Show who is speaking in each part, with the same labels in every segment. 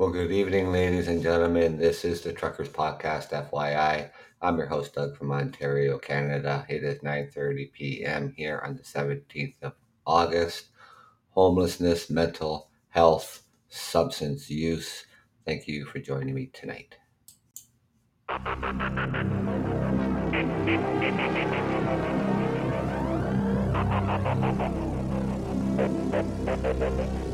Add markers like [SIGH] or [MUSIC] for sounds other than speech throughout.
Speaker 1: Well, good evening, ladies and gentlemen. This is the Truckers Podcast, FYI. I'm your host, Doug from Ontario, Canada. It is 9.30 p.m. here on the 17th of August. Homelessness, mental health, substance use. Thank you for joining me tonight. [LAUGHS]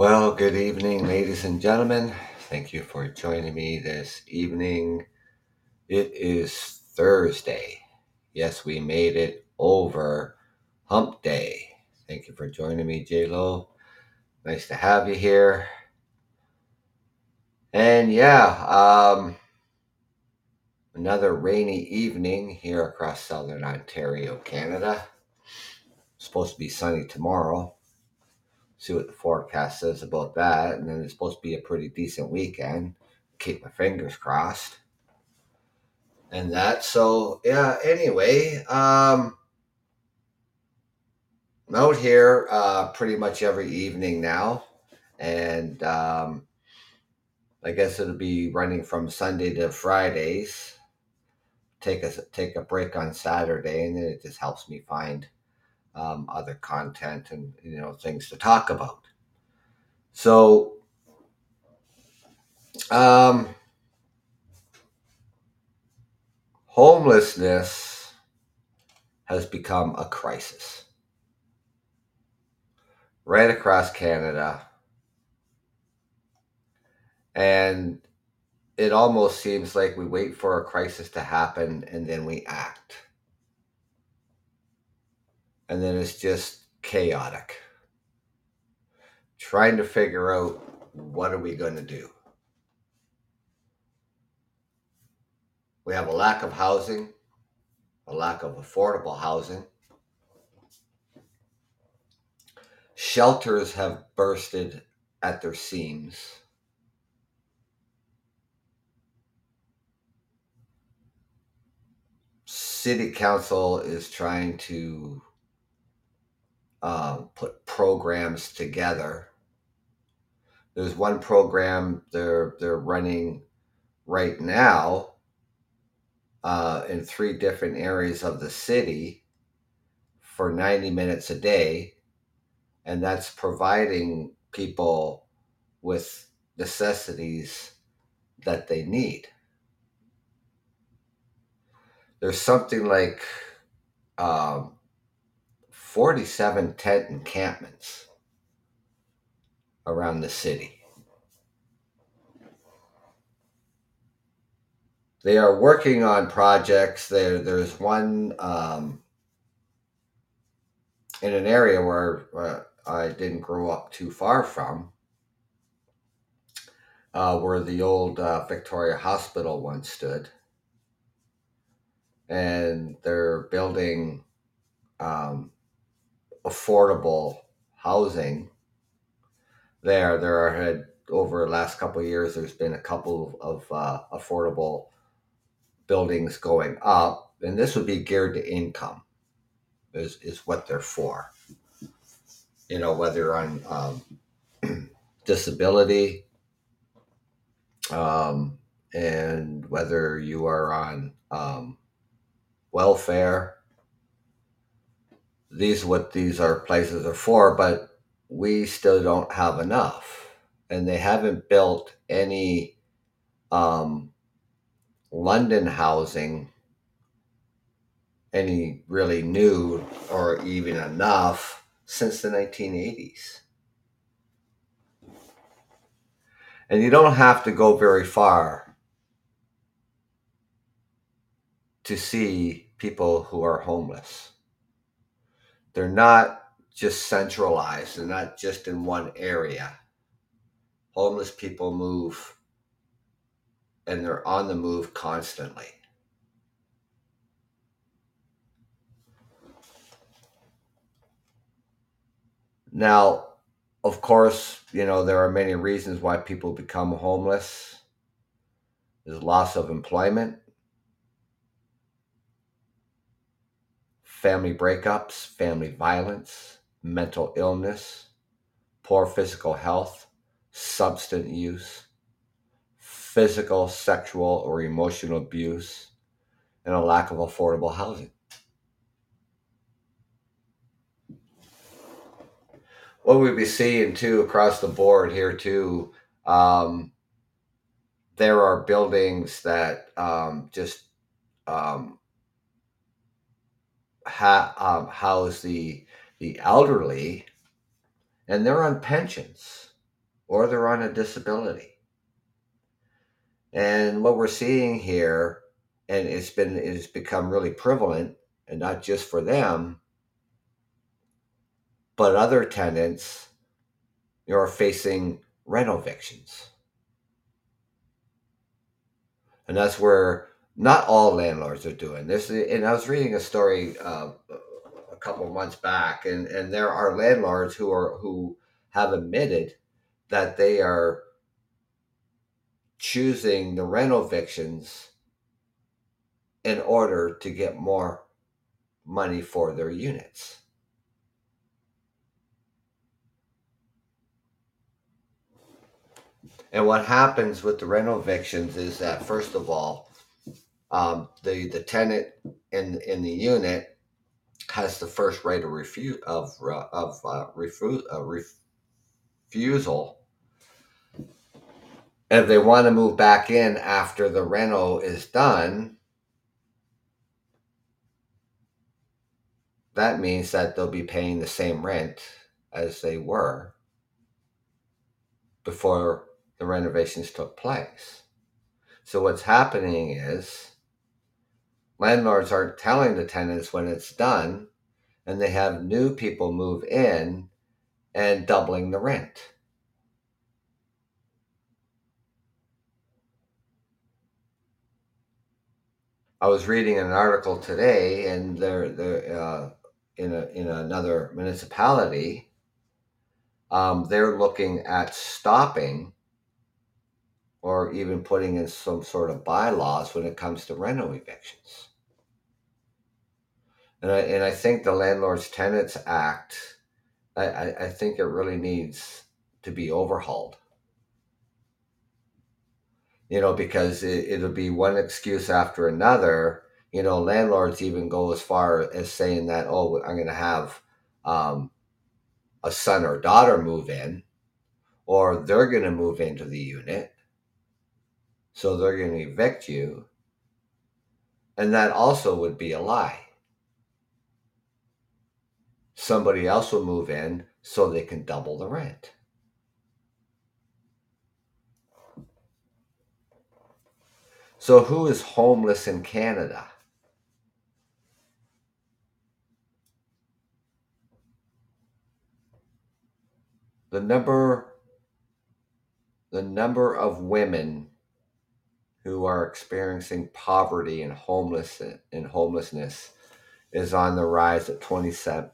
Speaker 1: Well, good evening, ladies and gentlemen. Thank you for joining me this evening. It is Thursday. Yes, we made it over Hump Day. Thank you for joining me, J Lo. Nice to have you here. And yeah, um, another rainy evening here across southern Ontario, Canada. supposed to be sunny tomorrow. See what the forecast says about that. And then it's supposed to be a pretty decent weekend. Keep my fingers crossed. And that, so yeah, anyway, um, I'm out here uh, pretty much every evening now. And um, I guess it'll be running from Sunday to Fridays. Take a take a break on Saturday, and then it just helps me find um, other content and you know things to talk about. So, um, homelessness has become a crisis right across Canada. And it almost seems like we wait for a crisis to happen and then we act. And then it's just chaotic. Trying to figure out what are we going to do? We have a lack of housing, a lack of affordable housing. Shelters have bursted at their seams. City Council is trying to uh, put programs together. There's one program they're they're running right now uh, in three different areas of the city for 90 minutes a day, and that's providing people with necessities that they need. There's something like um, 47 tent encampments around the city. They are working on projects. There, there's one um, in an area where uh, I didn't grow up too far from, uh, where the old uh, Victoria Hospital once stood. And they're building um, affordable housing there. There had over the last couple years, there's been a couple of uh, affordable buildings going up, and this would be geared to income, is, is what they're for. You know, whether on um, [CLEARS THROAT] disability um, and whether you are on um, welfare. These what these are places are for, but we still don't have enough, and they haven't built any um, London housing, any really new or even enough since the 1980s. And you don't have to go very far to see people who are homeless. They're not just centralized, they're not just in one area. Homeless people move and they're on the move constantly. Now, of course, you know, there are many reasons why people become homeless. There's loss of employment, family breakups, family violence, mental illness, poor physical health, substance use, physical, sexual, or emotional abuse, and a lack of affordable housing. What we be seeing too across the board here too, um, there are buildings that um, just um, ha- um, house the the elderly, and they're on pensions or they're on a disability. And what we're seeing here, and it's been it's become really prevalent, and not just for them, but other tenants are facing rent evictions. And that's where not all landlords are doing this. And I was reading a story uh, a couple of months back, and, and there are landlords who are who have admitted that they are choosing the rental evictions in order to get more money for their units. And what happens with the rental evictions is that first of all, um, the the tenant in in the unit has the first right of refuse of uh, of uh, refu- uh, refusal. If they want to move back in after the rental is done, that means that they'll be paying the same rent as they were before the renovations took place. So what's happening is landlords aren't telling the tenants when it's done, and they have new people move in and doubling the rent. I was reading an article today, and they're uh, in a, in another municipality. Um, they're looking at stopping or even putting in some sort of bylaws when it comes to rental evictions. And I, and I think the Landlords Tenants Act, I, I, I think it really needs to be overhauled. You know, because it, it'll be one excuse after another. You know, landlords even go as far as saying that, oh, I'm going to have um, a son or daughter move in, or they're going to move into the unit so they're going to evict you. And that also would be a lie. Somebody else will move in so they can double the rent. So, who is homeless in Canada? The number the number of women who are experiencing poverty and homeless and homelessness is on the rise at 27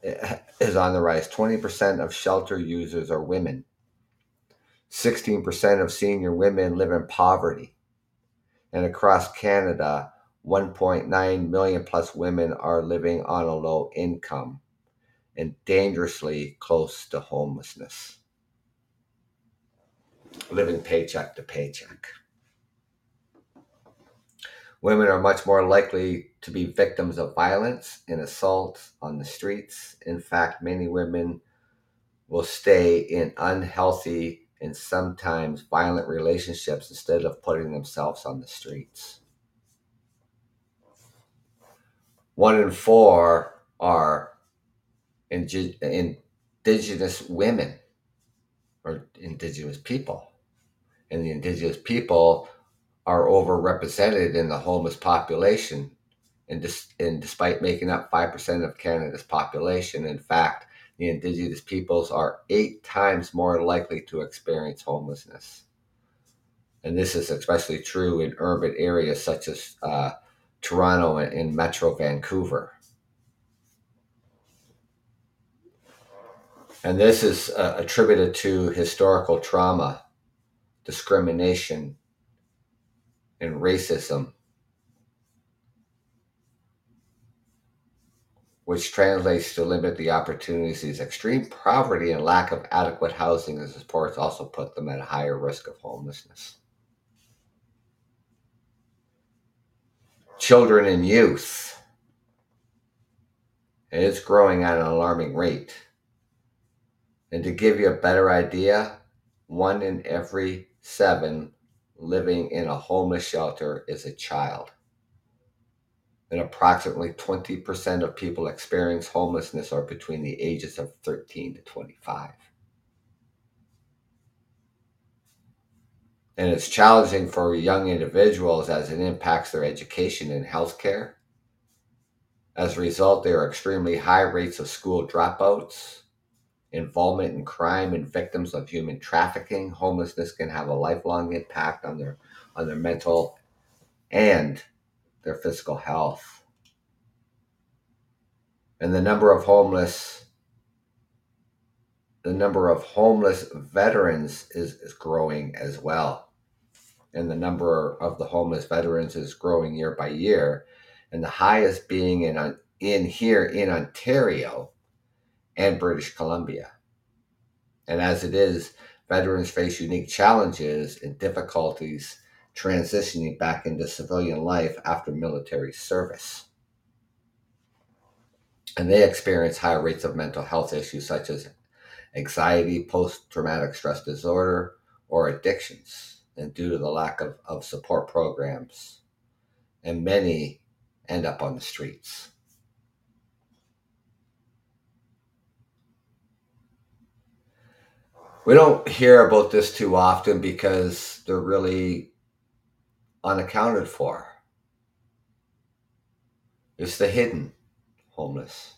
Speaker 1: is on the rise. 20% of shelter users are women. 16% of senior women live in poverty. And across canada 1.9 million plus women are living on a low income and dangerously close to homelessness. Living paycheck to paycheck Women are much more likely to be victims of violence and assault on the streets. In fact, many women will stay in unhealthy and sometimes violent relationships instead of putting themselves on the streets. One in four are indigenous women or indigenous people. And the indigenous people are overrepresented in the homeless population. And, dis- and despite making up 5% of Canada's population, in fact, the Indigenous peoples are eight times more likely to experience homelessness. And this is especially true in urban areas such as uh, Toronto and, Metro Vancouver. And this is uh, attributed to historical trauma, discrimination, and racism, which translates to limit the opportunities. Extreme poverty and lack of adequate housing and supports also put them at a higher risk of homelessness. Children and youth. And it's growing at an alarming rate. And to give you a better idea, one in every seven living in a homeless shelter is a child. And approximately 20% of people experience homelessness are between the ages of 13 to 25. And it's challenging for young individuals as it impacts their education and healthcare. As a result, there are extremely high rates of school dropouts, involvement in crime and victims of human trafficking. Homelessness can have a lifelong impact on their on their mental and their physical health. And the number of homeless the number of homeless veterans is, is growing as well. And the number of the homeless veterans is growing year by year. And the highest being in, in here in Ontario, and British Columbia. And as it is, veterans face unique challenges and difficulties transitioning back into civilian life after military service. And they experience higher rates of mental health issues such as anxiety, post traumatic stress disorder, or addictions, and due to the lack of, of support programs. And many end up on the streets. We don't hear about this too often because they're really unaccounted for. It's the hidden homeless.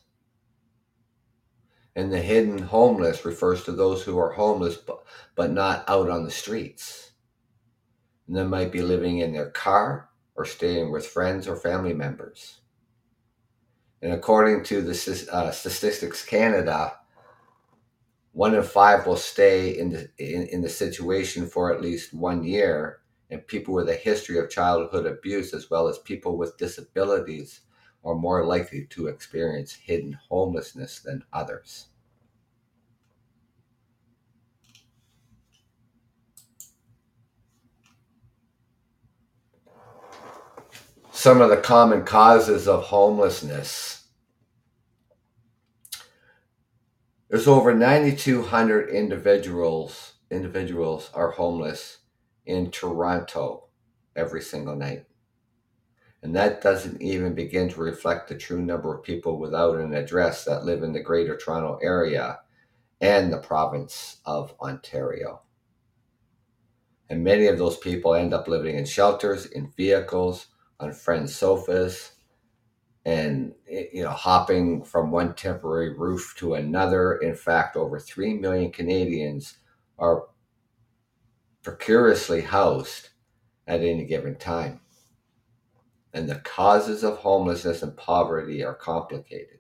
Speaker 1: And the hidden homeless refers to those who are homeless but, but not out on the streets. And they might be living in their car or staying with friends or family members. And according to the uh, Statistics Canada, one in five will stay in the in, in the situation for at least one year. And people with a history of childhood abuse as well as people with disabilities are more likely to experience hidden homelessness than others. Some of the common causes of homelessness There's over 9,200 individuals individuals are homeless in Toronto every single night. And that doesn't even begin to reflect the true number of people without an address that live in the Greater Toronto Area and the province of Ontario. And many of those people end up living in shelters, in vehicles, on friends' sofas, and eh, you know hopping from one temporary roof to another. In fact over 3 million canadians are precariously housed at any given time. And the causes of homelessness and poverty are complicated.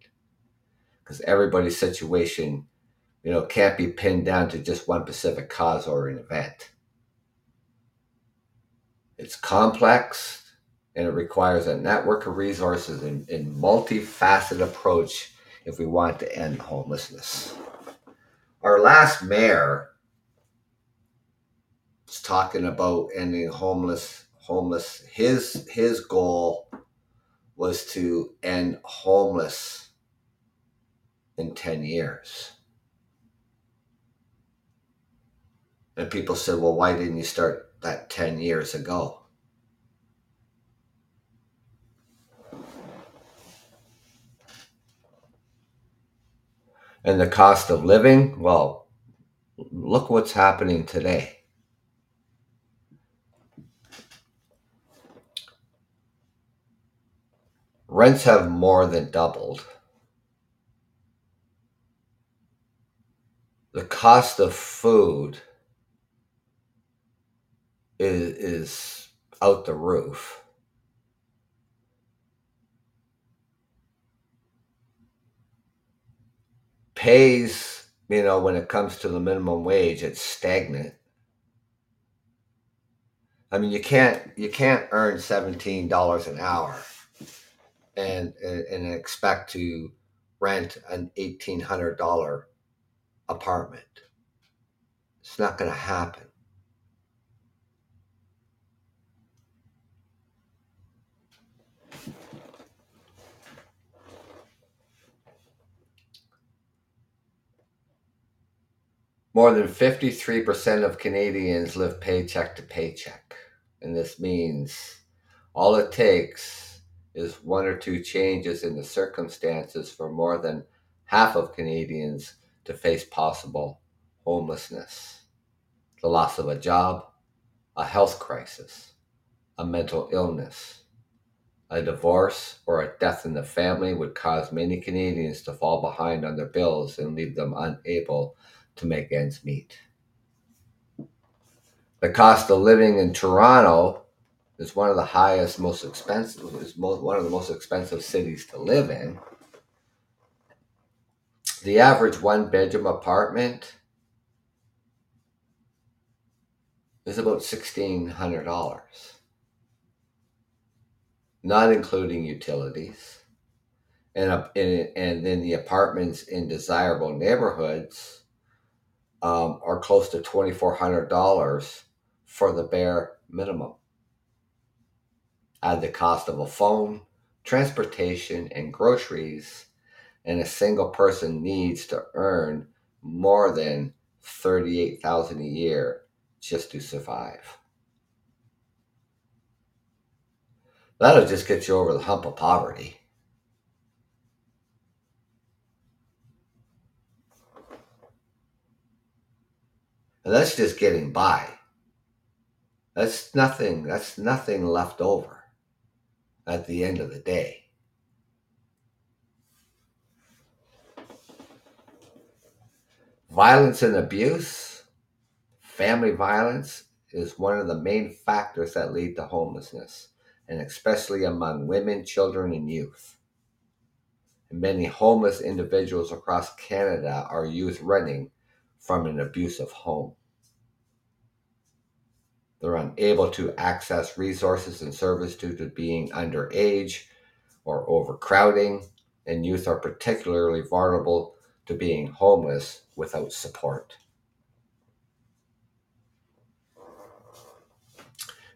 Speaker 1: Because everybody's situation you know can't be pinned down to just one specific cause or an event. It's complex and it requires a network of resources and, and multifaceted approach if we want to end homelessness. Our last mayor was talking about ending homeless homeless his his goal was to end homeless in 10 years. And people said, well, why didn't you start that 10 years ago? And the cost of living, well, look what's happening today. Rents have more than doubled. The cost of food is, is out the roof. Pays you know, when it comes to the minimum wage, it's stagnant. I mean, you can't you can't earn seventeen dollars an hour and and expect to rent an eighteen hundred dollar apartment. It's not going to happen. More than 53% of Canadians live paycheck to paycheck. And this means all it takes is one or two changes in the circumstances for more than half of Canadians to face possible homelessness, the loss of a job, a health crisis, a mental illness, a divorce, or a death in the family would cause many Canadians to fall behind on their bills and leave them unable to make ends meet. The cost of living in Toronto is one of the highest, most expensive, is most, one of the most expensive cities to live in. The average one bedroom apartment is about $1,600, not including utilities. And, and, and then the apartments in desirable neighborhoods um, are close to $2,400 for the bare minimum. Add the cost of a phone, transportation, and groceries, and a single person needs to earn more than 38000 a year just to survive. That'll just get you over the hump of poverty. And that's just getting by. That's nothing, that's nothing left over at the end of the day. Violence and abuse, family violence is one of the main factors that lead to homelessness, and especially among women, children, and youth. And many homeless individuals across Canada are youth running from an abusive home. They're unable to access resources and service due to being underage or overcrowding, and youth are particularly vulnerable to being homeless without support.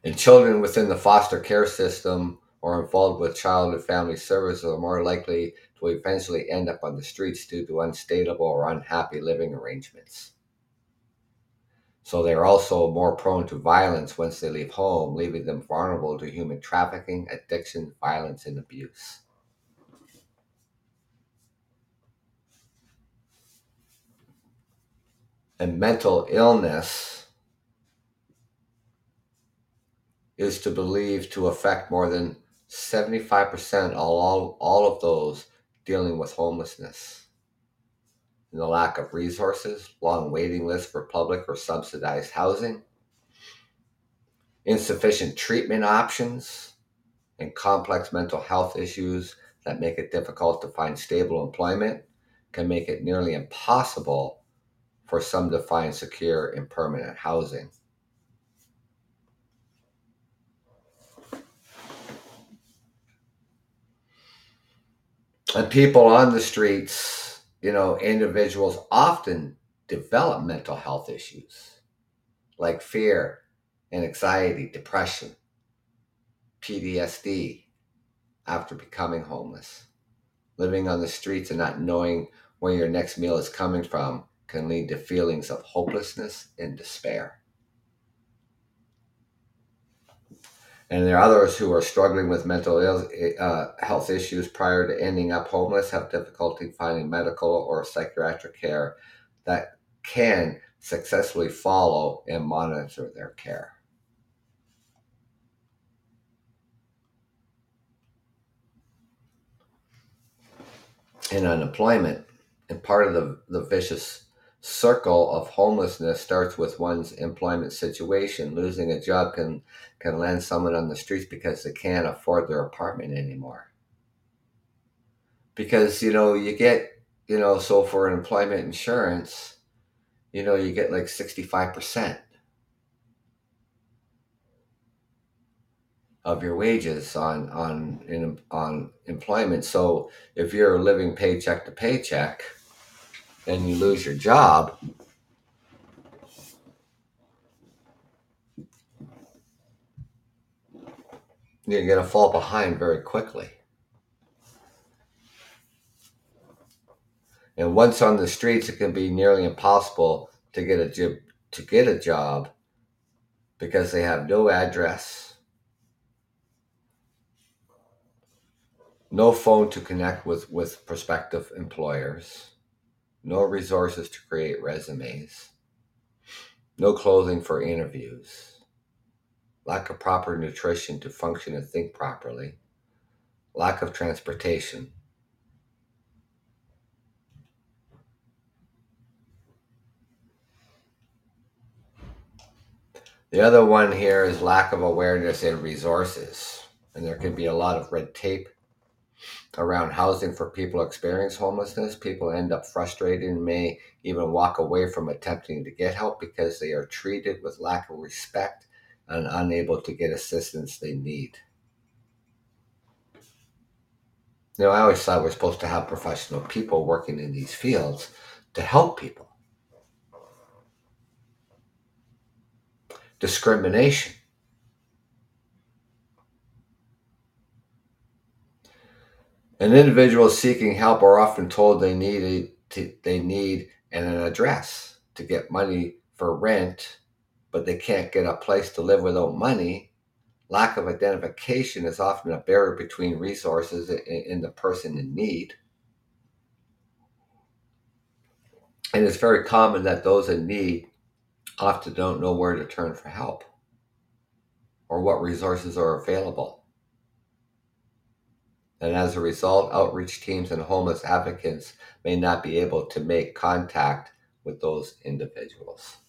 Speaker 1: And children within the foster care system or involved with child and family services are more likely to eventually end up on the streets due to unstable or unhappy living arrangements. So they're also more prone to violence once they leave home, leaving them vulnerable to human trafficking, addiction, violence, and abuse. And mental illness is to believe to affect more than 75% of all, all of those dealing with homelessness and the lack of resources, long waiting lists for public or subsidized housing, insufficient treatment options, and complex mental health issues that make it difficult to find stable employment can make it nearly impossible for some to find secure and permanent housing. And people on the streets you know, individuals often develop mental health issues like fear and anxiety, depression, PTSD after becoming homeless. Living on the streets and not knowing where your next meal is coming from can lead to feelings of hopelessness and despair. And there are others who are struggling with mental Ill, uh, health issues prior to ending up homeless, have difficulty finding medical or psychiatric care that can successfully follow and monitor their care. And unemployment, and part of the, the vicious circle of homelessness starts with one's employment situation. Losing a job can can land someone on the streets because they can't afford their apartment anymore. Because you know you get you know so for employment insurance, you know, you get like 65% of your wages on on in, on employment. So if you're living paycheck to paycheck and you lose your job, you're going to fall behind very quickly. And once on the streets, it can be nearly impossible to get a job to get a job because they have no address, no phone to connect with, with prospective employers, no resources to create resumes, no clothing for interviews, lack of proper nutrition to function and think properly, lack of transportation. The other one here is lack of awareness and resources. And there can be a lot of red tape around housing for people experiencing homelessness. People end up frustrated and may even walk away from attempting to get help because they are treated with lack of respect and unable to get assistance they need. You know, I always thought we're supposed to have professional people working in these fields to help people. discrimination. An individual seeking help are often told they need a, to, they need an address to get money for rent, but they can't get a place to live without money. Lack of identification is often a barrier between resources and the person in need. And it's very common that those in need often don't know where to turn for help or what resources are available. And as a result, outreach teams and homeless advocates may not be able to make contact with those individuals.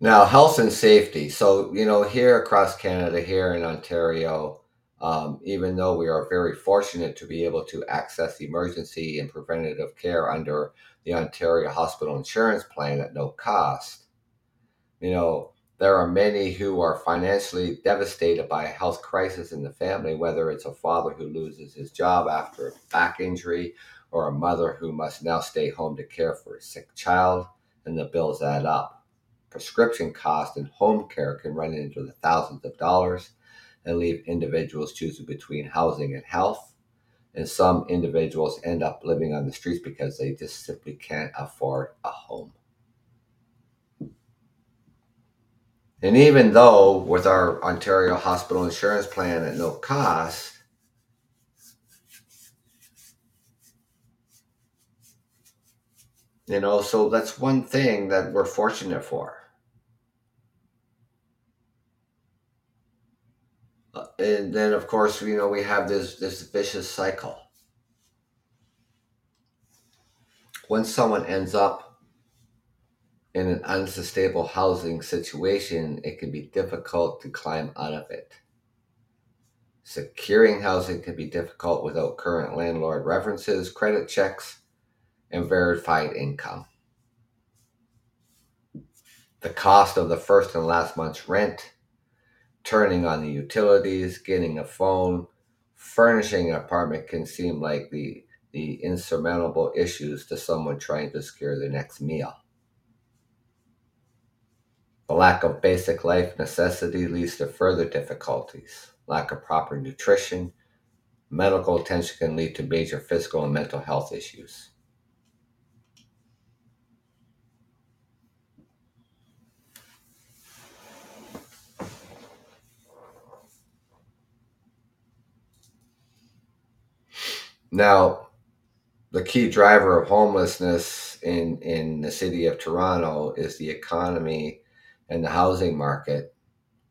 Speaker 1: Now, health and safety. So, you know, here across Canada, here in Ontario, um, even though we are very fortunate to be able to access emergency and preventative care under the Ontario Hospital Insurance Plan at no cost, you know, there are many who are financially devastated by a health crisis in the family, whether it's a father who loses his job after a back injury or a mother who must now stay home to care for a sick child, and the bills add up. Prescription costs and home care can run into the thousands of dollars and leave individuals choosing between housing and health. And some individuals end up living on the streets because they just simply can't afford a home. And even though with our Ontario hospital insurance plan at no cost, you know, so that's one thing that we're fortunate for. Uh, and then of course you know we have this this vicious cycle when someone ends up in an unsustainable housing situation it can be difficult to climb out of it securing housing can be difficult without current landlord references credit checks and verified income the cost of the first and last month's rent turning on the utilities, getting a phone, furnishing an apartment can seem like the the insurmountable issues to someone trying to secure their next meal. The lack of basic life necessity leads to further difficulties. Lack of proper nutrition, medical attention can lead to major physical and mental health issues. Now, the key driver of homelessness in, in the city of Toronto is the economy and the housing market.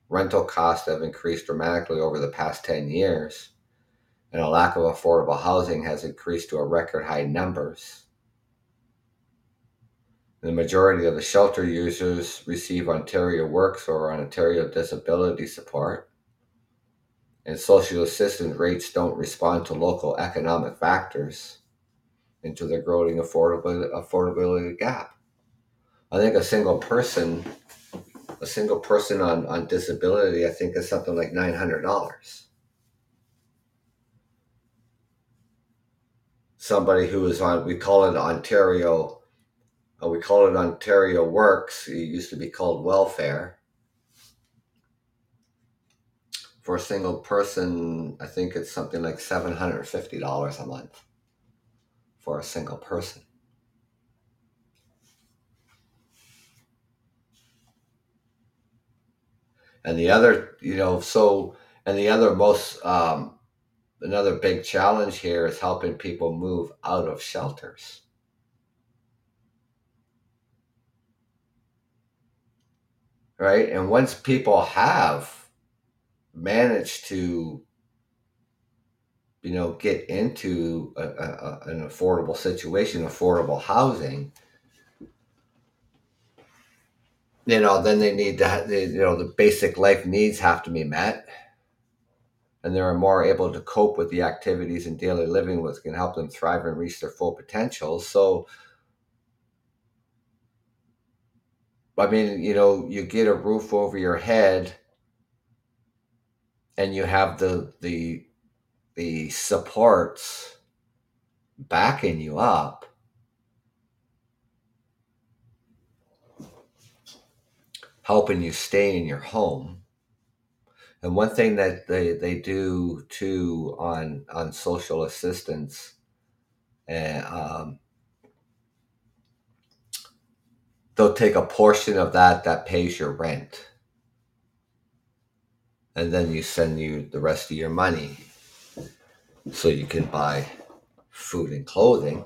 Speaker 1: Rental costs have increased dramatically over the past 10 years, and a lack of affordable housing has increased to a record high numbers. The majority of the shelter users receive Ontario Works or Ontario Disability Support and social assistance rates don't respond to local economic factors into the growing affordability, affordability gap. I think a single person, a single person on, on disability, I think is something like nine hundred dollars. Somebody who is on, we call it Ontario, uh, we call it Ontario Works. It used to be called welfare. For a single person, I think it's something like seven hundred fifty dollars a month for a single person. And the other, you know, so, and the other most, um, another big challenge here is helping people move out of shelters. Right? And once people have managed to, you know, get into a, a, an affordable situation, affordable housing, you know, then they need to, you know, the basic life needs have to be met. And they're more able to cope with the activities and daily living, which can help them thrive and reach their full potential. So, I mean, you know, you get a roof over your head and you have the, the, the supports backing you up helping you stay in your home. And one thing that they, they do too on on social assistance, and um, they'll take a portion of that that pays your rent, and then you send you the rest of your money, so you can buy food and clothing.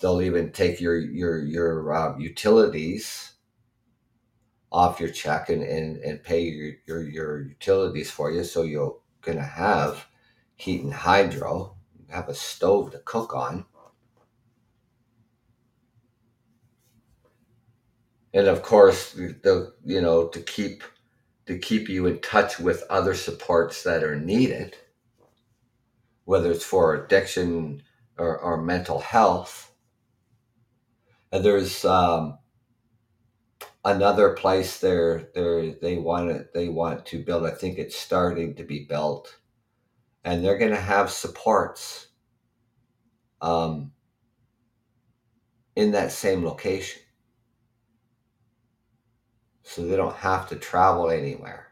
Speaker 1: They'll even take your your your uh, utilities off your check and, and, and pay your, your, your utilities for you. So you're going to have heat and hydro, have a stove to cook on. And of course, the, you know, to keep, to keep you in touch with other supports that are needed, whether it's for addiction or, or mental health. And there's, um, another place there there they want to they want to build i think it's starting to be built. And they're going to have supports um, in that same location. So they don't have to travel anywhere.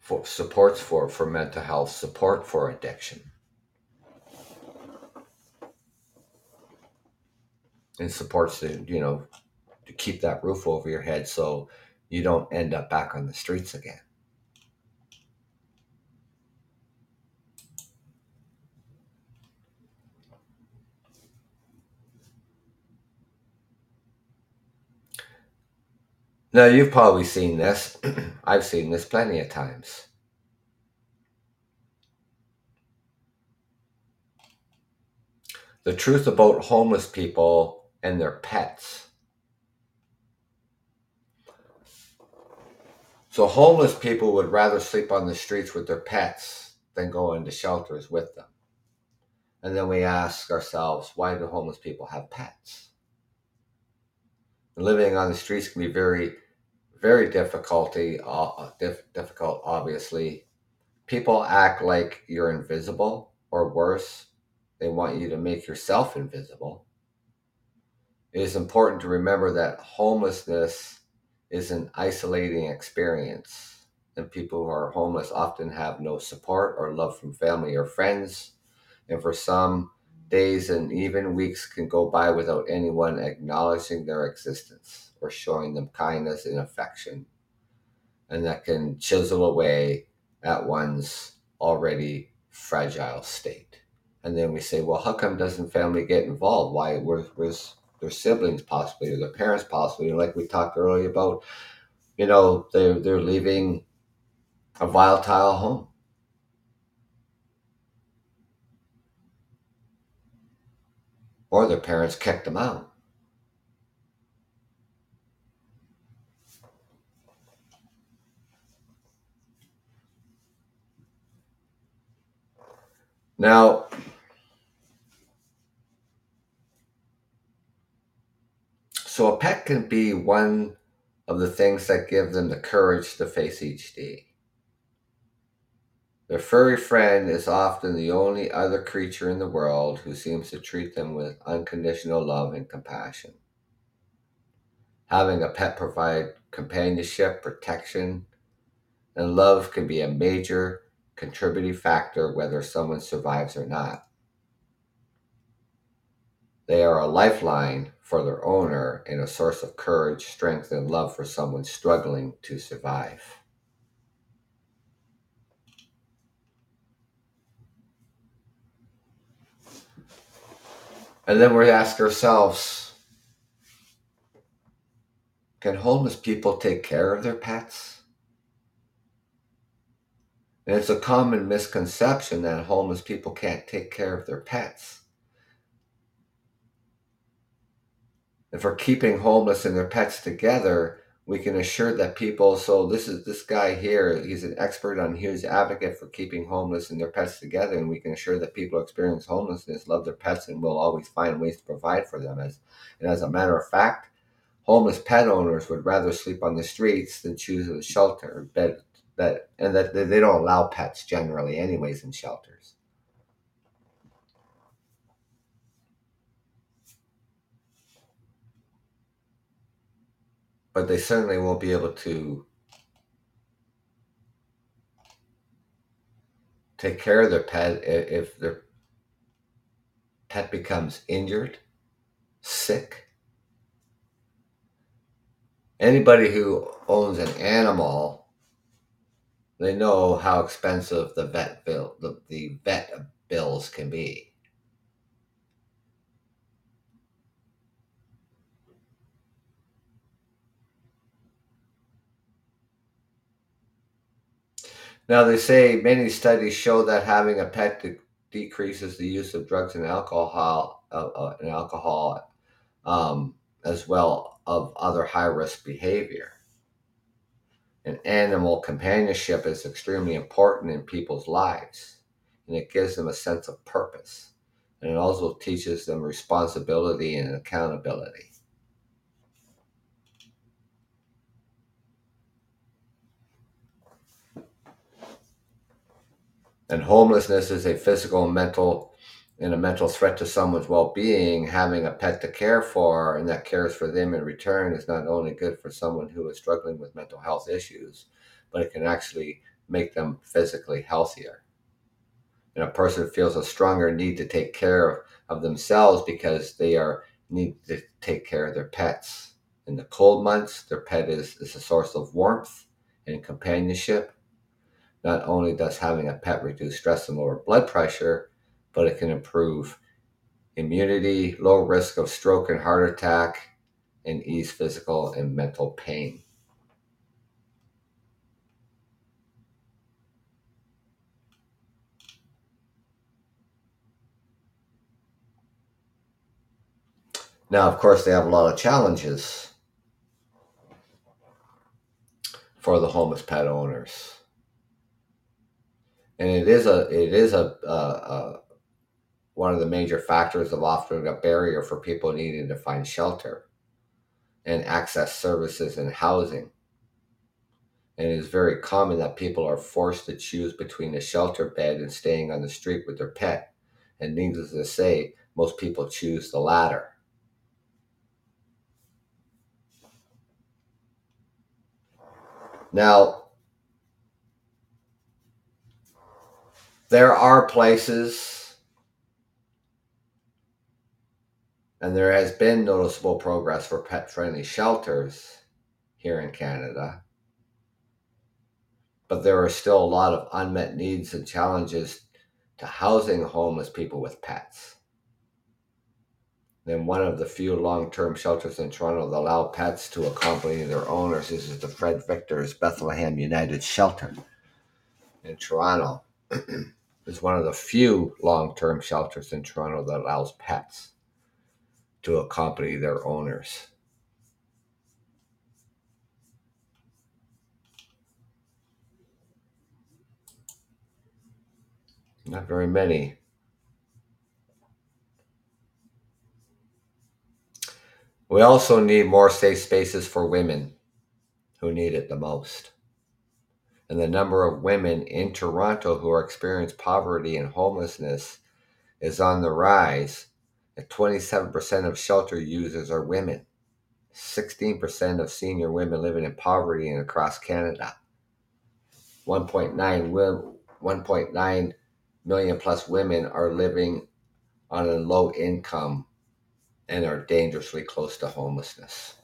Speaker 1: For supports for for mental health support for addiction. And supports the you know to keep that roof over your head so you don't end up back on the streets again. Now, you've probably seen this. [CLEARS THROAT] I've seen this plenty of times. The truth about homeless people and their pets So homeless people would rather sleep on the streets with their pets than go into shelters with them. And then we ask ourselves, why do homeless people have pets? living on the streets can be very, very difficulty, uh, difficult, obviously. People act like you're invisible, or worse, they want you to make yourself invisible. It is important to remember that homelessness is an isolating experience, and people who are homeless often have no support or love from family or friends. And for some, days and even weeks can go by without anyone acknowledging their existence or showing them kindness and affection. And that can chisel away at one's already fragile state. And then we say, well, how come doesn't family get involved? Why? Where's their siblings possibly or their parents possibly like we talked earlier about you know they're they're leaving a volatile home. Or their parents kicked them out. Now so a pet can be one of the things that give them the courage to face each day. Their furry friend is often the only other creature in the world who seems to treat them with unconditional love and compassion. Having a pet provide companionship, protection, and love can be a major contributing factor whether someone survives or not. They are a lifeline for their owner and a source of courage, strength, and love for someone struggling to survive. And then we ask ourselves can homeless people take care of their pets? And it's a common misconception that homeless people can't take care of their pets. If we're keeping homeless and their pets together, we can assure that people so this is this guy here he's an expert on huge advocate for keeping homeless and their pets together and we can assure that people who experience homelessness love their pets and will always find ways to provide for them. As and as a matter of fact homeless pet owners would rather sleep on the streets than choose a shelter bed that and that they don't allow pets generally anyways in shelters but they certainly won't be able to take care of their pet if their pet becomes injured, sick. Anybody who owns an animal, they know how expensive the vet bill the, the vet bills can be. Now, they say many studies show that having a pet de- decreases the use of drugs and alcohol, uh, uh, and alcohol, um, as well of other high risk behavior. And animal companionship is extremely important in people's lives, and it gives them a sense of purpose, and it also teaches them responsibility and accountability. And homelessness is a physical and mental and a mental threat to someone's well-being. Having a pet to care for and that cares for them in return is not only good for someone who is struggling with mental health issues but it can actually make them physically healthier. And a person feels a stronger need to take care of, of themselves because they are need to take care of their pets. In the cold months their pet is, is a source of warmth and companionship not only does having a pet reduce stress and lower blood pressure, but it can improve immunity, low risk of stroke and heart attack, and ease physical and mental pain. Now, of course, they have a lot of challenges for the homeless pet owners and it is a it is a, a, a one of the major factors of often a barrier for people needing to find shelter and access services and housing. And it is very common that people are forced to choose between a shelter bed and staying on the street with their pet. And needless to say, most people choose the latter. Now, there are places, and there has been noticeable progress for pet friendly shelters here in Canada. But there are still a lot of unmet needs and challenges to housing homeless people with pets. Then one of the few long-term shelters in Toronto that allow pets to accompany their owners This is the Fred Victor's Bethlehem United Shelter in Toronto. [CLEARS THROAT] is one of the few long term shelters in Toronto that allows pets to accompany their owners. Not very many. We also need more safe spaces for women who need it the most. And the number of women in Toronto who are experiencing poverty and homelessness is on the rise. And 27% of shelter users are women. 16% of senior women living in poverty and across Canada. 1.9 1.9 million plus women are living on a low income and are dangerously close to homelessness.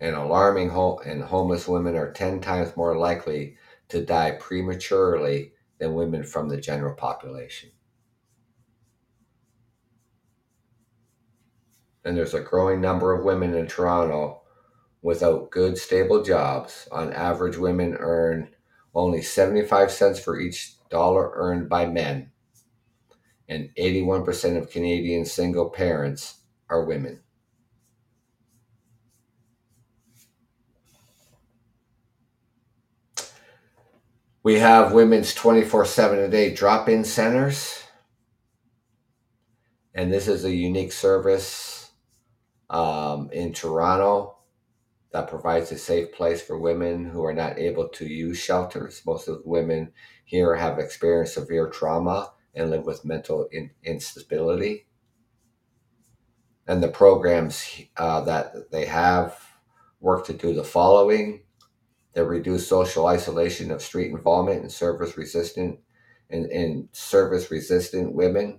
Speaker 1: And alarming ho- and homeless women are 10 times more likely to die prematurely than women from the general population. And there's a growing number of women in Toronto without good, stable jobs. On average, women earn only 75 cents for each dollar earned by men and 81% of Canadian single parents are women. We have women's 24 7 a day drop in centers. And this is a unique service um, in Toronto that provides a safe place for women who are not able to use shelters. Most of the women here have experienced severe trauma and live with mental in, instability. And the programs uh, that they have work to do the following they reduce social isolation of street involvement in service resistant and in service resistant women,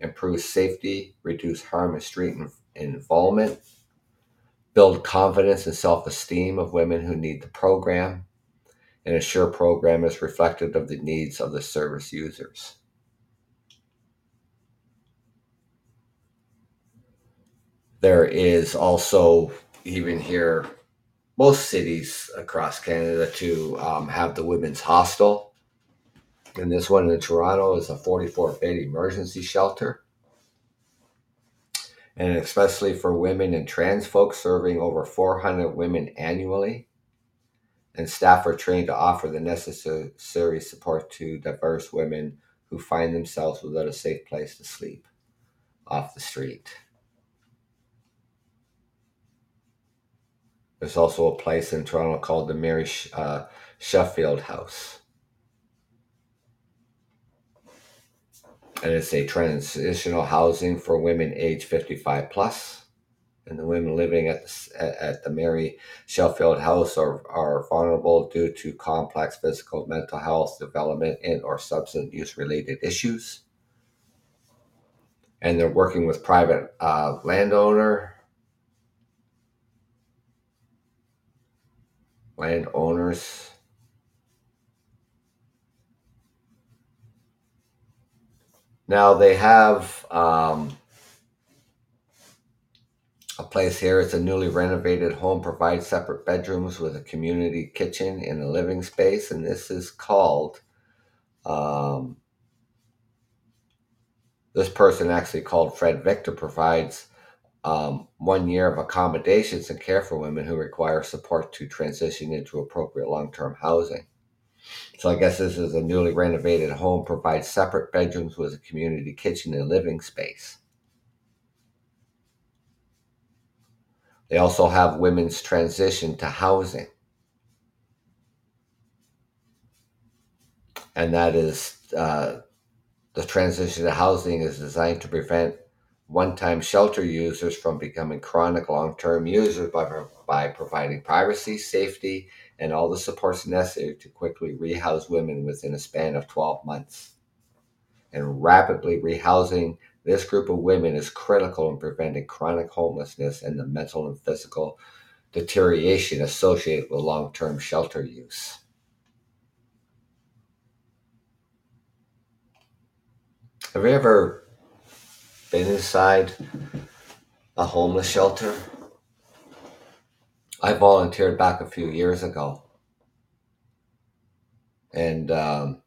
Speaker 1: improve safety, reduce harm in street involvement, build confidence and self esteem of women who need the program, and ensure program is reflective of the needs of the service users. There is also, even here, most cities across Canada to um, have the women's hostel. And this one in Toronto is a 44 bed emergency shelter. And especially for women and trans folks, serving over 400 women annually. And staff are trained to offer the necessary support to diverse women who find themselves without a safe place to sleep off the street. There's also a place in Toronto called the Mary uh, Sheffield House. And it's a transitional housing for women age 55 plus. And the women living at the, at the Mary Sheffield House are, are vulnerable due to complex physical, mental health, development, and or substance use related issues. And they're working with private uh, landowner landowners. Now they have um, a place here. It's a newly renovated home provides separate bedrooms with a community kitchen and a living space and this is called um, this person actually called fred victor provides um, one year of accommodations and care for women who require support to transition into appropriate long term housing. So I guess this is a newly renovated home, provides separate bedrooms with a community kitchen and living space. They also have women's transition to housing. And that is uh, the transition to housing is designed to prevent one-time shelter users from becoming chronic long-term users by, by providing privacy, safety, and all the supports necessary to quickly rehouse women within a span of 12 months. And rapidly rehousing this group of women is critical in preventing chronic homelessness and the mental and physical deterioration associated with long-term shelter use. Have you ever been inside a homeless shelter. I volunteered back a few years ago. And um,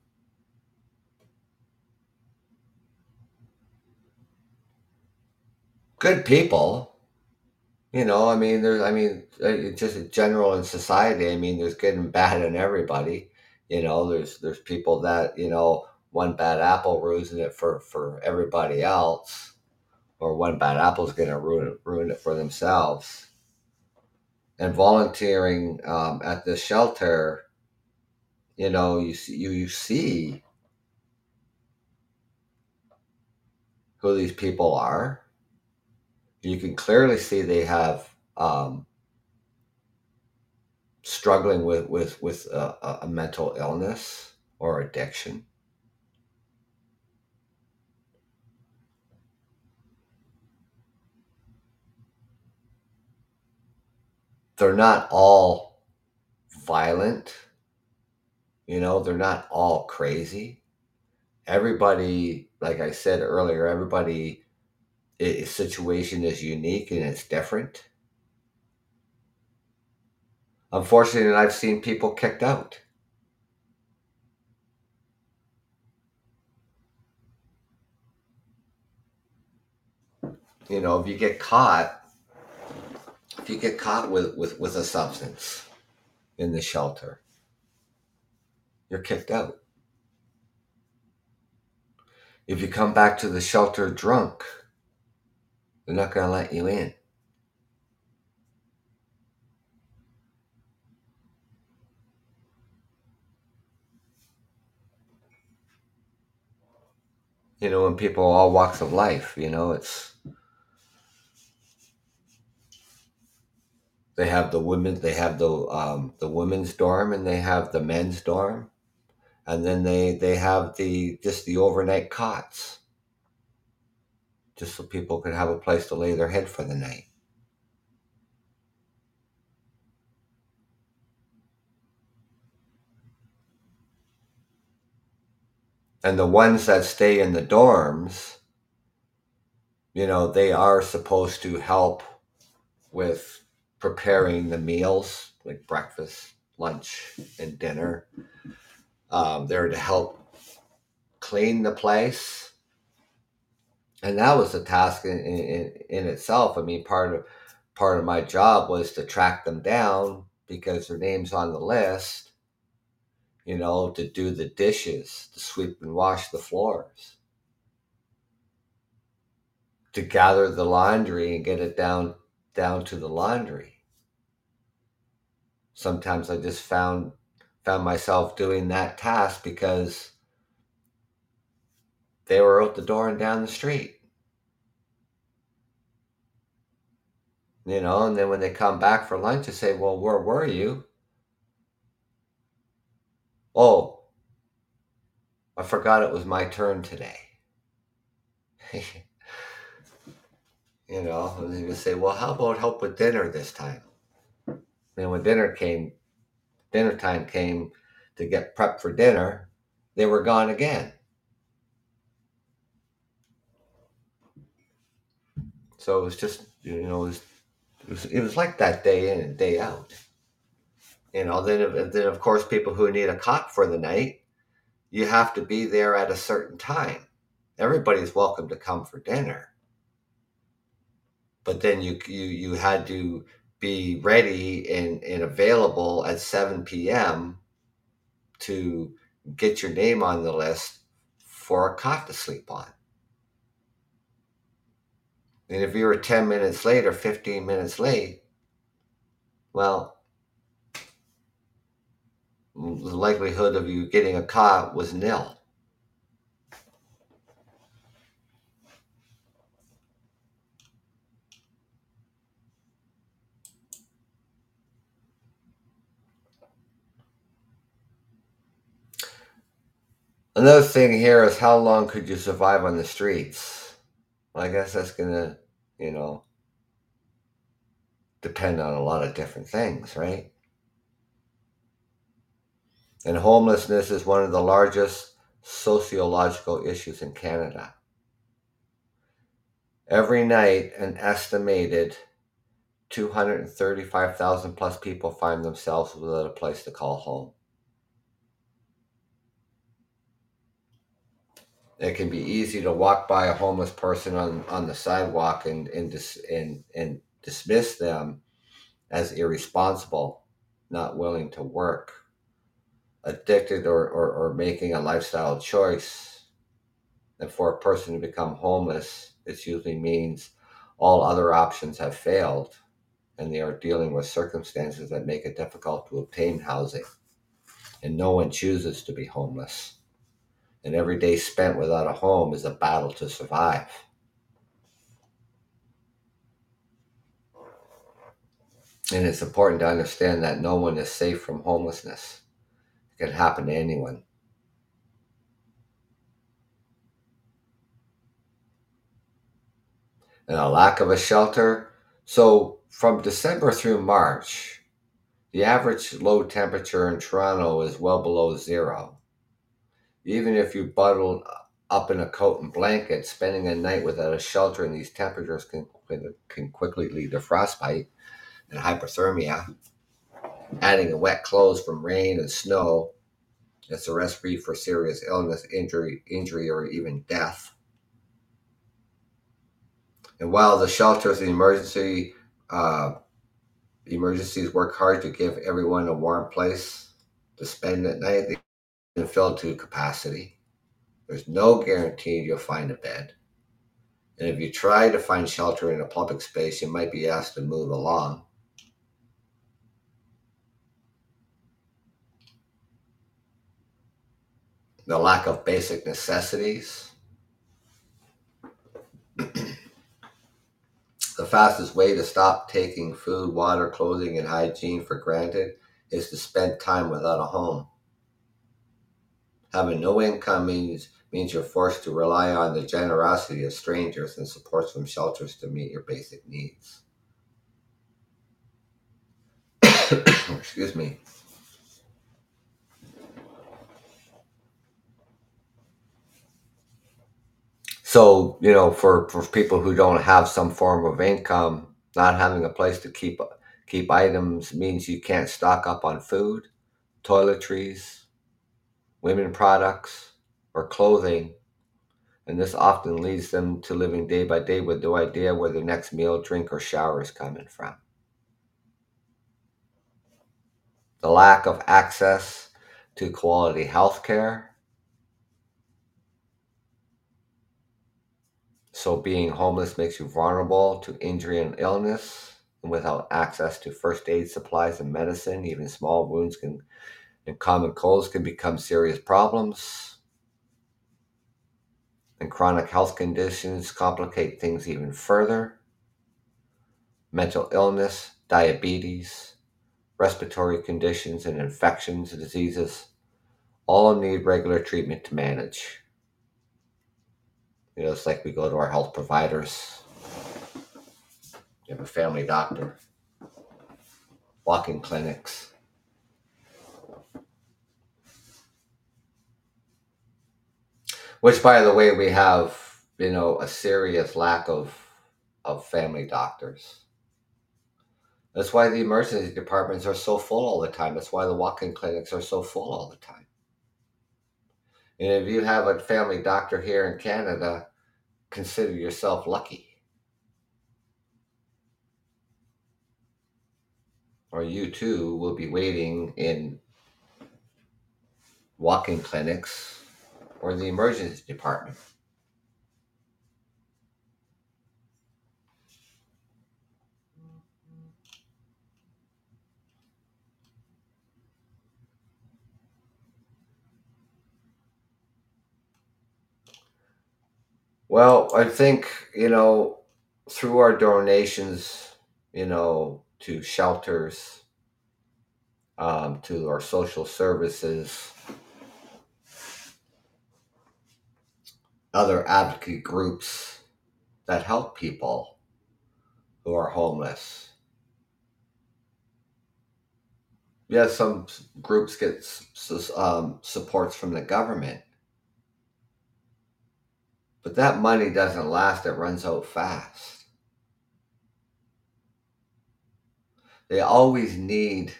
Speaker 1: good people, you know, I mean, there's, I mean, uh, just general in society, I mean, there's good and bad in everybody. You know, there's, there's people that, you know, one bad apple ruins it for, for everybody else or one bad apple is going to ruin it, ruin it for themselves. And volunteering um, at the shelter, you know, you see, you, you see who these people are. You can clearly see they have um, struggling with with with a, a mental illness or addiction. They're not all violent. You know, they're not all crazy. Everybody, like I said earlier, everybody situation is unique and it's different. Unfortunately, I've seen people kicked out. You know, if you get caught, if you get caught with, with, with a substance in the shelter, you're kicked out. If you come back to the shelter drunk, they're not going to let you in. You know, and people all walks of life, you know, it's they have the women they have the um, the women's dorm and they have the men's dorm. And then they they have the just the overnight cots. Just so people could have a place to lay their head for the night. And the ones that stay in the dorms you know they are supposed to help with preparing the meals like breakfast lunch and dinner. Um, to help clean the place. And that was a task in, in, in itself. I mean part of part of my job was to track them down because their name's on the list you know, to do the dishes, to sweep and wash the floors, to gather the laundry and get it down down to the laundry. Sometimes I just found found myself doing that task because they were out the door and down the street. You know, and then when they come back for lunch, I say, Well, where were you? Oh, I forgot it was my turn today. [LAUGHS] you know, and they would say, well, how about help with dinner this time? And when dinner came, dinner time came to get prepped for dinner, they were gone again. So it was just, you know, it was, it was, it was like that day in and day out. You know, then then of course people who need a cot for the night, you have to be there at a certain time. Everybody's welcome to come for dinner. But then you you you had to be ready and, and available at 7 p.m. to get your name on the list for a cot to sleep on. And if you were 10 minutes late or 15 minutes late, well, the likelihood of you getting a cot was nil. Another thing here is how long could you survive on the streets? Well, I guess that's to, you know, depend on a lot of different things, right? And homelessness is one of the largest sociological issues in Canada. Every night, an estimated 235,000 plus people find themselves without a place to call home. It can be easy to walk by a homeless person on, on the sidewalk and, and, dis, and, and dismiss them as irresponsible, not willing to work addicted or, or, or making a lifestyle choice And for a person to become homeless, it usually means all other options have failed and they are dealing with circumstances that make it difficult to obtain housing. And no one chooses to be homeless. And every day spent without a home is a battle to survive. And it's important to understand that no one is safe from homelessness. It can happen to anyone. And a lack of a shelter. So, from December through March, the average low temperature in Toronto is well below zero. Even if you bundled up in a coat and blanket, spending a night without a shelter in these temperatures can, can quickly lead to frostbite and hypothermia. Adding wet clothes from rain and snow is a recipe for serious illness, injury, injury, or even death. And while the shelters and emergency uh, emergencies work hard to give everyone a warm place to spend at night, they fill to capacity. There's no guarantee you'll find a bed. And if you try to find shelter in a public space, you might be asked to move along. the lack of basic necessities. [CLEARS THROAT] the fastest way to stop taking food, water, clothing, and hygiene for granted is to spend time without a home. Having no income means, means you're forced to rely on the generosity of strangers and supports from shelters to meet your basic needs. [COUGHS] Excuse me. So, you know, for, for people who don't have some form of income, not having a place to keep keep items means you can't stock up on food, toiletries, women products, or clothing. And this often leads them to living day by day with no idea where their next meal, drink, or shower is coming from. The lack of access to quality health care So being homeless makes you vulnerable to injury and illness. And without access to first aid supplies and medicine, even small wounds can and common colds can become serious problems. And chronic health conditions complicate things even further. Mental illness, diabetes, respiratory conditions, and infections, and diseases all need regular treatment to manage. You know, it's like we go to our health providers. You have a family doctor, walk-in clinics. Which, by the way, we have, you know, a serious lack of of family doctors. That's why the emergency departments are so full all the time. That's why the walk-in clinics are so full all the time. And if you have a family doctor here in Canada, consider yourself lucky. Or you too will be waiting in walk in clinics or the emergency department. Well, I think, you know, through our donations, you know, to shelters, um, to our social services, other advocate groups that help people who are homeless. Yes, some groups get um, supports from the government, but that money doesn't last, it runs out fast. They always need,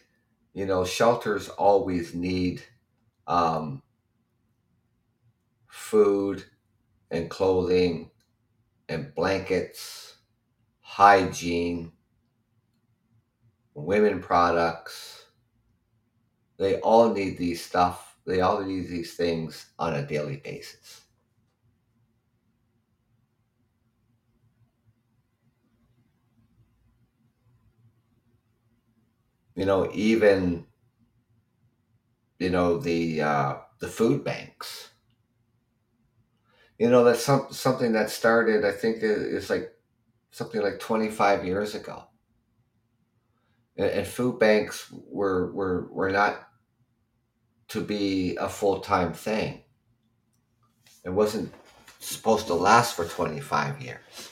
Speaker 1: you know, shelters always need um, food and clothing and blankets, hygiene, women products. They all need these stuff. They all need these things on a daily basis. You know, even you know the uh, the food banks you know, that's some, something that started. I think is like something like twenty five years ago. And, and food banks were were were not to be a full time thing. It wasn't supposed to last for twenty five years.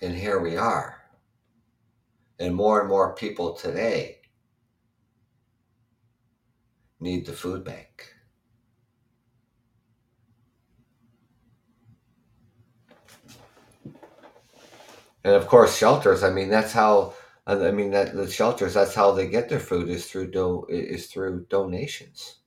Speaker 1: And here we are. And more and more people today need the food bank. And of course, shelters. I mean, that's how. I mean, that the shelters. That's how they get their food is through do is through donations.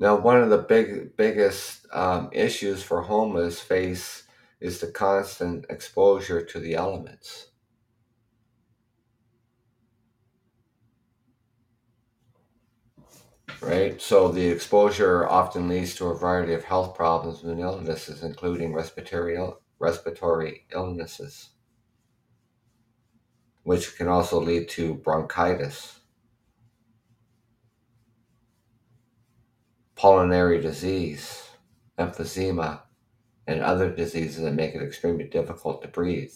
Speaker 1: Now, one of the big biggest um, issues for homeless face is the constant exposure to the elements. Right? So the exposure often leads to a variety of health problems and illnesses, including respiratory respiratory illnesses, which can also lead to bronchitis, pulmonary disease, emphysema, and other diseases that make it extremely difficult to breathe.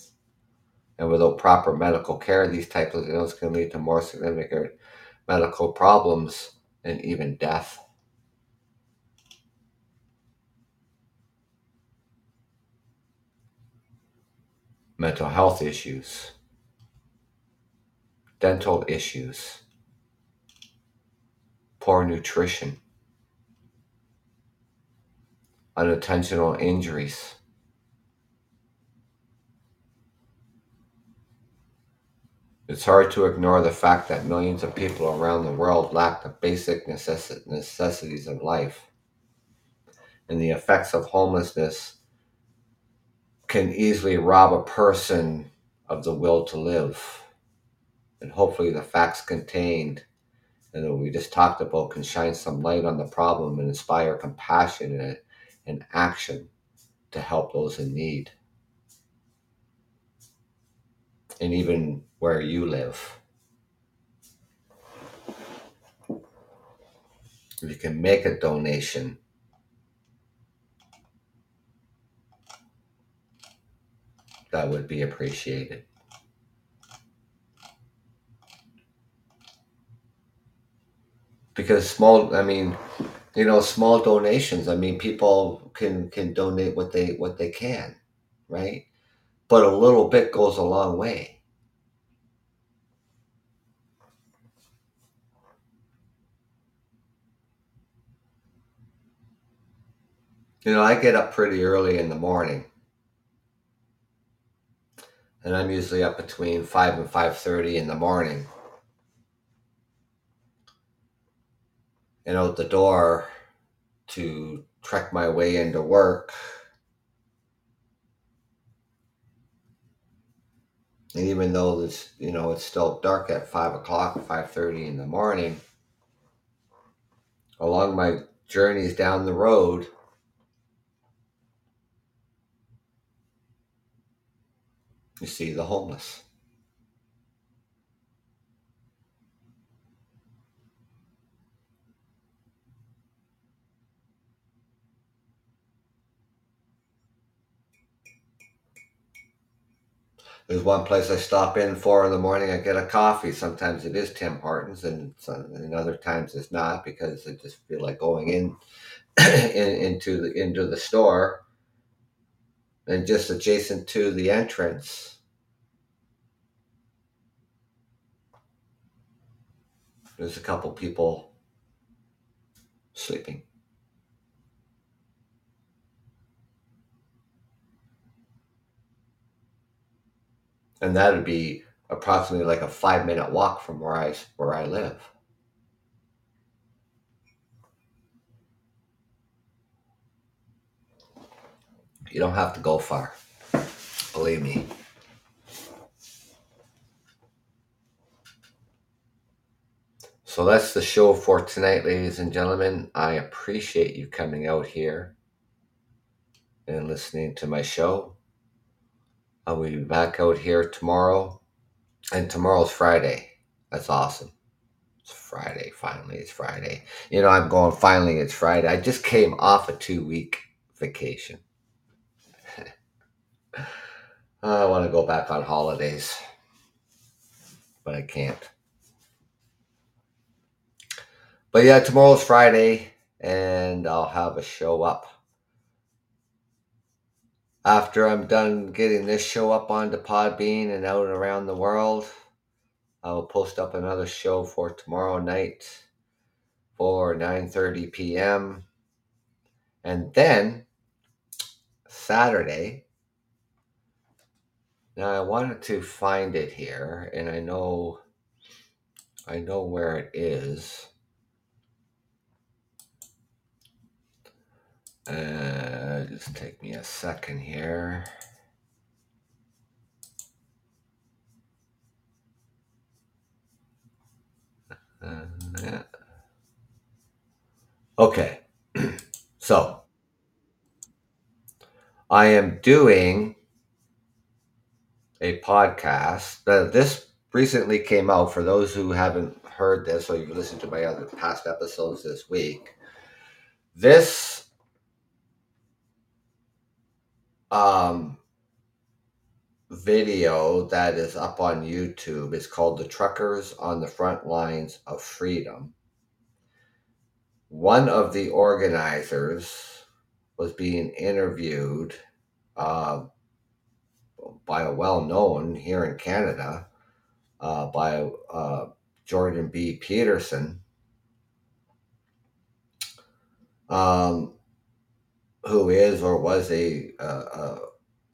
Speaker 1: And without proper medical care, these types of illnesses can lead to more significant medical problems and even death. Mental health issues, dental issues, poor nutrition, unintentional injuries. It's hard to ignore the fact that millions of people around the world lack the basic necess- necessities of life. And the effects of homelessness can easily rob a person of the will to live. And hopefully, the facts contained and that we just talked about can shine some light on the problem and inspire compassion and and action to help those in need. And even where you live. If you can make a donation, that would be appreciated. Because small, I mean, you know small donations. I mean people can can donate what they what they can right? But a little bit goes a long way. You know i get up pretty early in the morning. And i'm usually up between 5 and 5.30 in the morning and out the door to trek my way into work. And even though it's you know it's still dark at five o'clock, five thirty in the morning, along my journeys down the road, you see the homeless. There's one place I stop in four in the morning. I get a coffee. Sometimes it is Tim Hortons, and, and other times it's not because I just feel like going in, [COUGHS] in into the into the store. And just adjacent to the entrance, there's a couple people sleeping. And that would be approximately like a five minute walk from where I where I live. You don't have to go far. Believe me. So that's the show for tonight, ladies and gentlemen. I appreciate you coming out here and listening to my show. I'll be back out here tomorrow. And tomorrow's Friday. That's awesome. It's Friday. Finally, it's Friday. You know, I'm going, finally, it's Friday. I just came off a two week vacation. [LAUGHS] I want to go back on holidays, but I can't. But yeah, tomorrow's Friday, and I'll have a show up. After I'm done getting this show up onto Podbean and out around the world, I will post up another show for tomorrow night for 9:30 p.m. And then Saturday. Now I wanted to find it here, and I know I know where it is. Uh, just take me a second here. Uh. Okay, [CLEARS THROAT] so I am doing a podcast. Uh, this recently came out for those who haven't heard this or you've listened to my other past episodes this week. This um, video that is up on YouTube is called The Truckers on the Front Lines of Freedom. One of the organizers was being interviewed uh, by a well known here in Canada uh, by uh, Jordan B. Peterson. Um, who is or was a uh,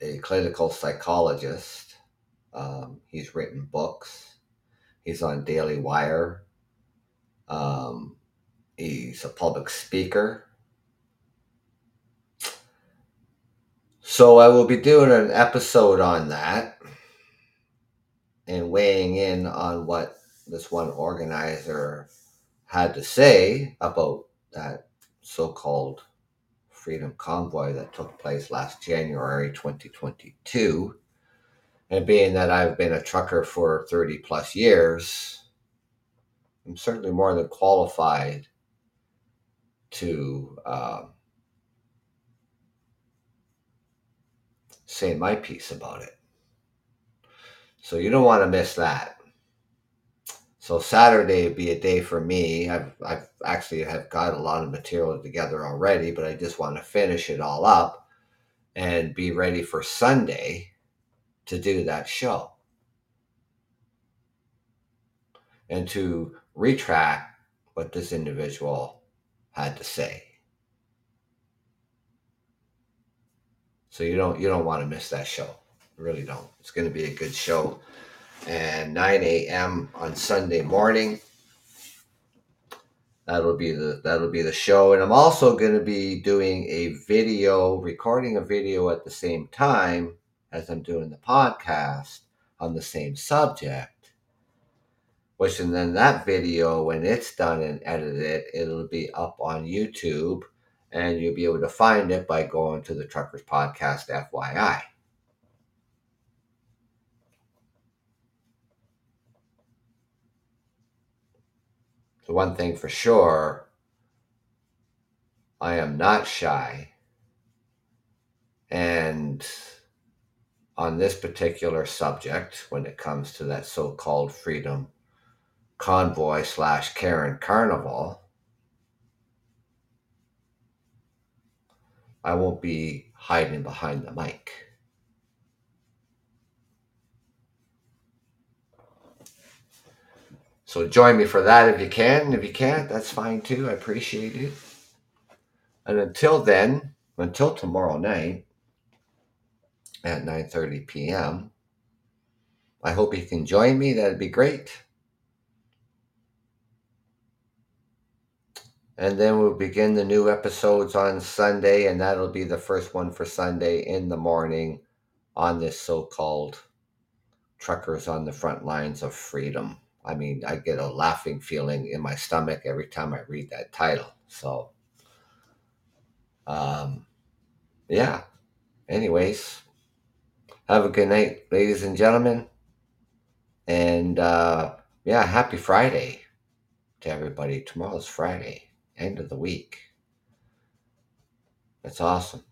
Speaker 1: a clinical psychologist. Um, he's written books. He's on Daily Wire. Um, he's a public speaker. So I will be doing an episode on that and weighing in on what this one organizer had to say about that so-called Freedom Convoy that took place last January 2022. And being that I've been a trucker for 30 plus years, I'm certainly more than qualified to um, say my piece about it. So you don't want to miss that. So Saturday would be a day for me. I've, I've actually have got a lot of material together already, but I just want to finish it all up and be ready for Sunday to do that show. And to retract what this individual had to say. So you don't you don't want to miss that show. You really don't. It's going to be a good show and 9 a.m. on Sunday morning. That'll be the that'll be the show, and I'm also going to be doing a video, recording a video at the same time as I'm doing the podcast on the same subject. Which and then that video, when it's done and edited, it'll be up on YouTube, and you'll be able to find it by going to the Truckers Podcast FYI. The one thing for sure, I am not shy. And on this particular subject, when it comes to that so called freedom convoy slash Karen Carnival, I won't be hiding behind the mic. So join me for that if you can. If you can't, that's fine too. I appreciate it. And until then, until tomorrow night at 9:30 p.m., I hope you can join me. That'd be great. And then we'll begin the new episodes on Sunday, and that'll be the first one for Sunday in the morning on this so called Truckers on the Front Lines of Freedom. I mean, I get a laughing feeling in my stomach every time I read that title. So, um, yeah. Anyways, have a good night, ladies and gentlemen. And uh, yeah, happy Friday to everybody. Tomorrow's Friday, end of the week. That's awesome.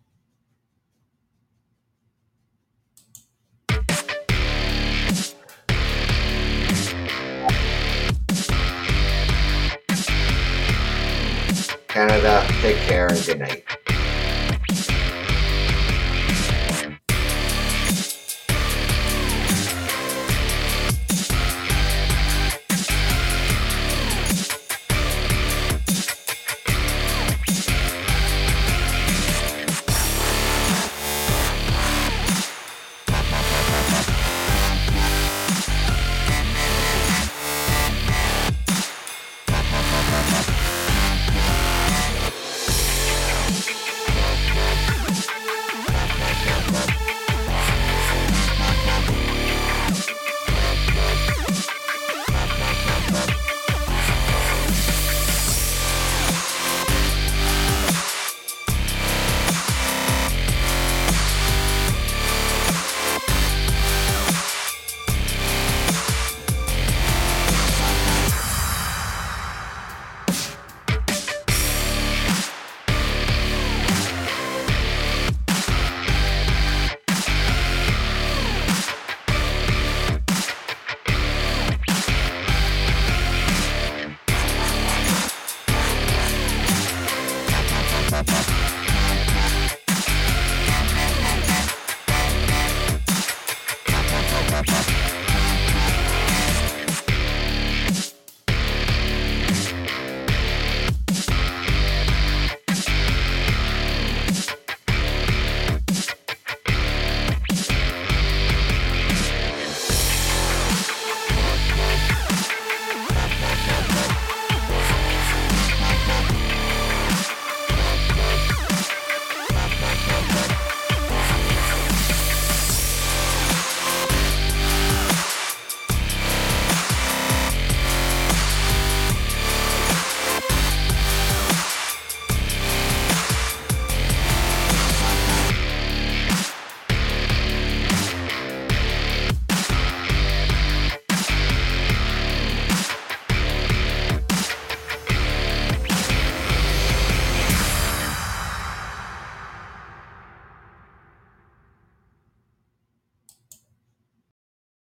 Speaker 1: Canada, take care and good night.